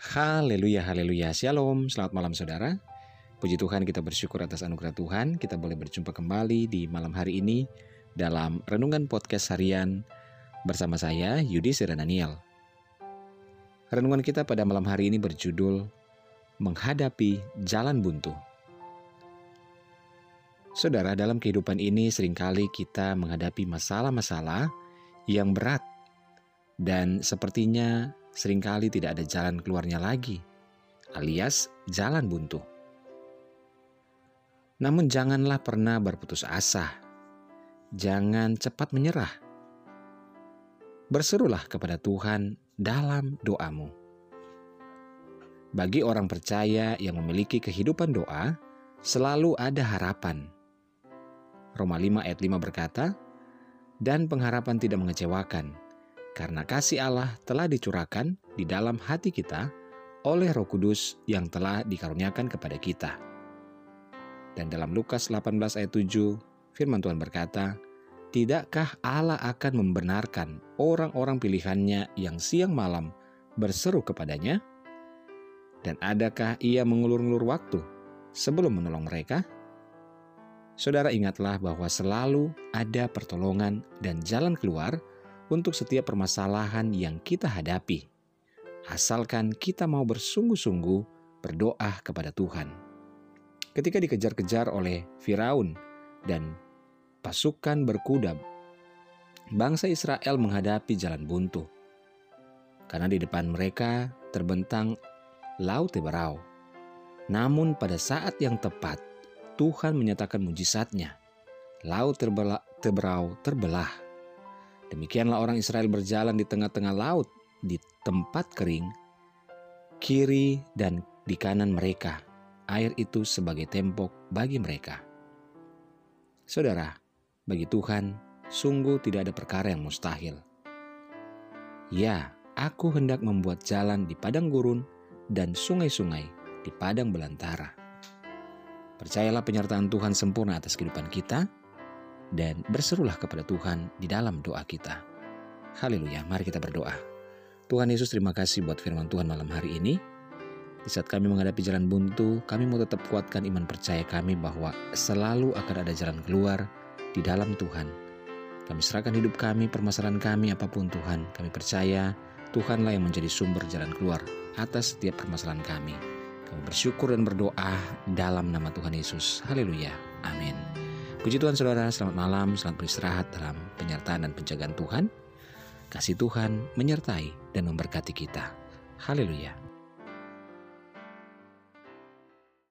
Haleluya, haleluya. Shalom, selamat malam saudara. Puji Tuhan kita bersyukur atas anugerah Tuhan. Kita boleh berjumpa kembali di malam hari ini dalam Renungan Podcast Harian bersama saya Yudi Daniel. Renungan kita pada malam hari ini berjudul Menghadapi Jalan Buntu. Saudara, dalam kehidupan ini sering kali kita menghadapi masalah-masalah yang berat dan sepertinya sering kali tidak ada jalan keluarnya lagi, alias jalan buntu. Namun janganlah pernah berputus asa. Jangan cepat menyerah. Berserulah kepada Tuhan dalam doamu. Bagi orang percaya yang memiliki kehidupan doa, selalu ada harapan. Roma 5 ayat 5 berkata, Dan pengharapan tidak mengecewakan, karena kasih Allah telah dicurahkan di dalam hati kita oleh Roh Kudus yang telah dikaruniakan kepada kita. Dan dalam Lukas 18 ayat 7, firman Tuhan berkata, Tidakkah Allah akan membenarkan orang-orang pilihannya yang siang malam berseru kepadanya? Dan adakah ia mengulur-ulur waktu sebelum menolong mereka? Saudara ingatlah bahwa selalu ada pertolongan dan jalan keluar untuk setiap permasalahan yang kita hadapi, asalkan kita mau bersungguh-sungguh berdoa kepada Tuhan. Ketika dikejar-kejar oleh Firaun dan pasukan berkuda, bangsa Israel menghadapi jalan buntu. Karena di depan mereka terbentang Laut Teberau. Namun pada saat yang tepat, Tuhan menyatakan mujizatnya. Laut Teberau terbelah Demikianlah orang Israel berjalan di tengah-tengah laut, di tempat kering, kiri dan di kanan mereka. Air itu sebagai tembok bagi mereka. Saudara, bagi Tuhan, sungguh tidak ada perkara yang mustahil. Ya, aku hendak membuat jalan di padang gurun dan sungai-sungai di padang belantara. Percayalah penyertaan Tuhan sempurna atas kehidupan kita, dan berserulah kepada Tuhan di dalam doa kita. Haleluya, mari kita berdoa. Tuhan Yesus terima kasih buat firman Tuhan malam hari ini. Di saat kami menghadapi jalan buntu, kami mau tetap kuatkan iman percaya kami bahwa selalu akan ada jalan keluar di dalam Tuhan. Kami serahkan hidup kami, permasalahan kami, apa pun Tuhan. Kami percaya Tuhanlah yang menjadi sumber jalan keluar atas setiap permasalahan kami. Kami bersyukur dan berdoa dalam nama Tuhan Yesus. Haleluya. Amin. Puji Tuhan saudara, selamat malam, selamat beristirahat dalam penyertaan dan penjagaan Tuhan. Kasih Tuhan menyertai dan memberkati kita. Haleluya.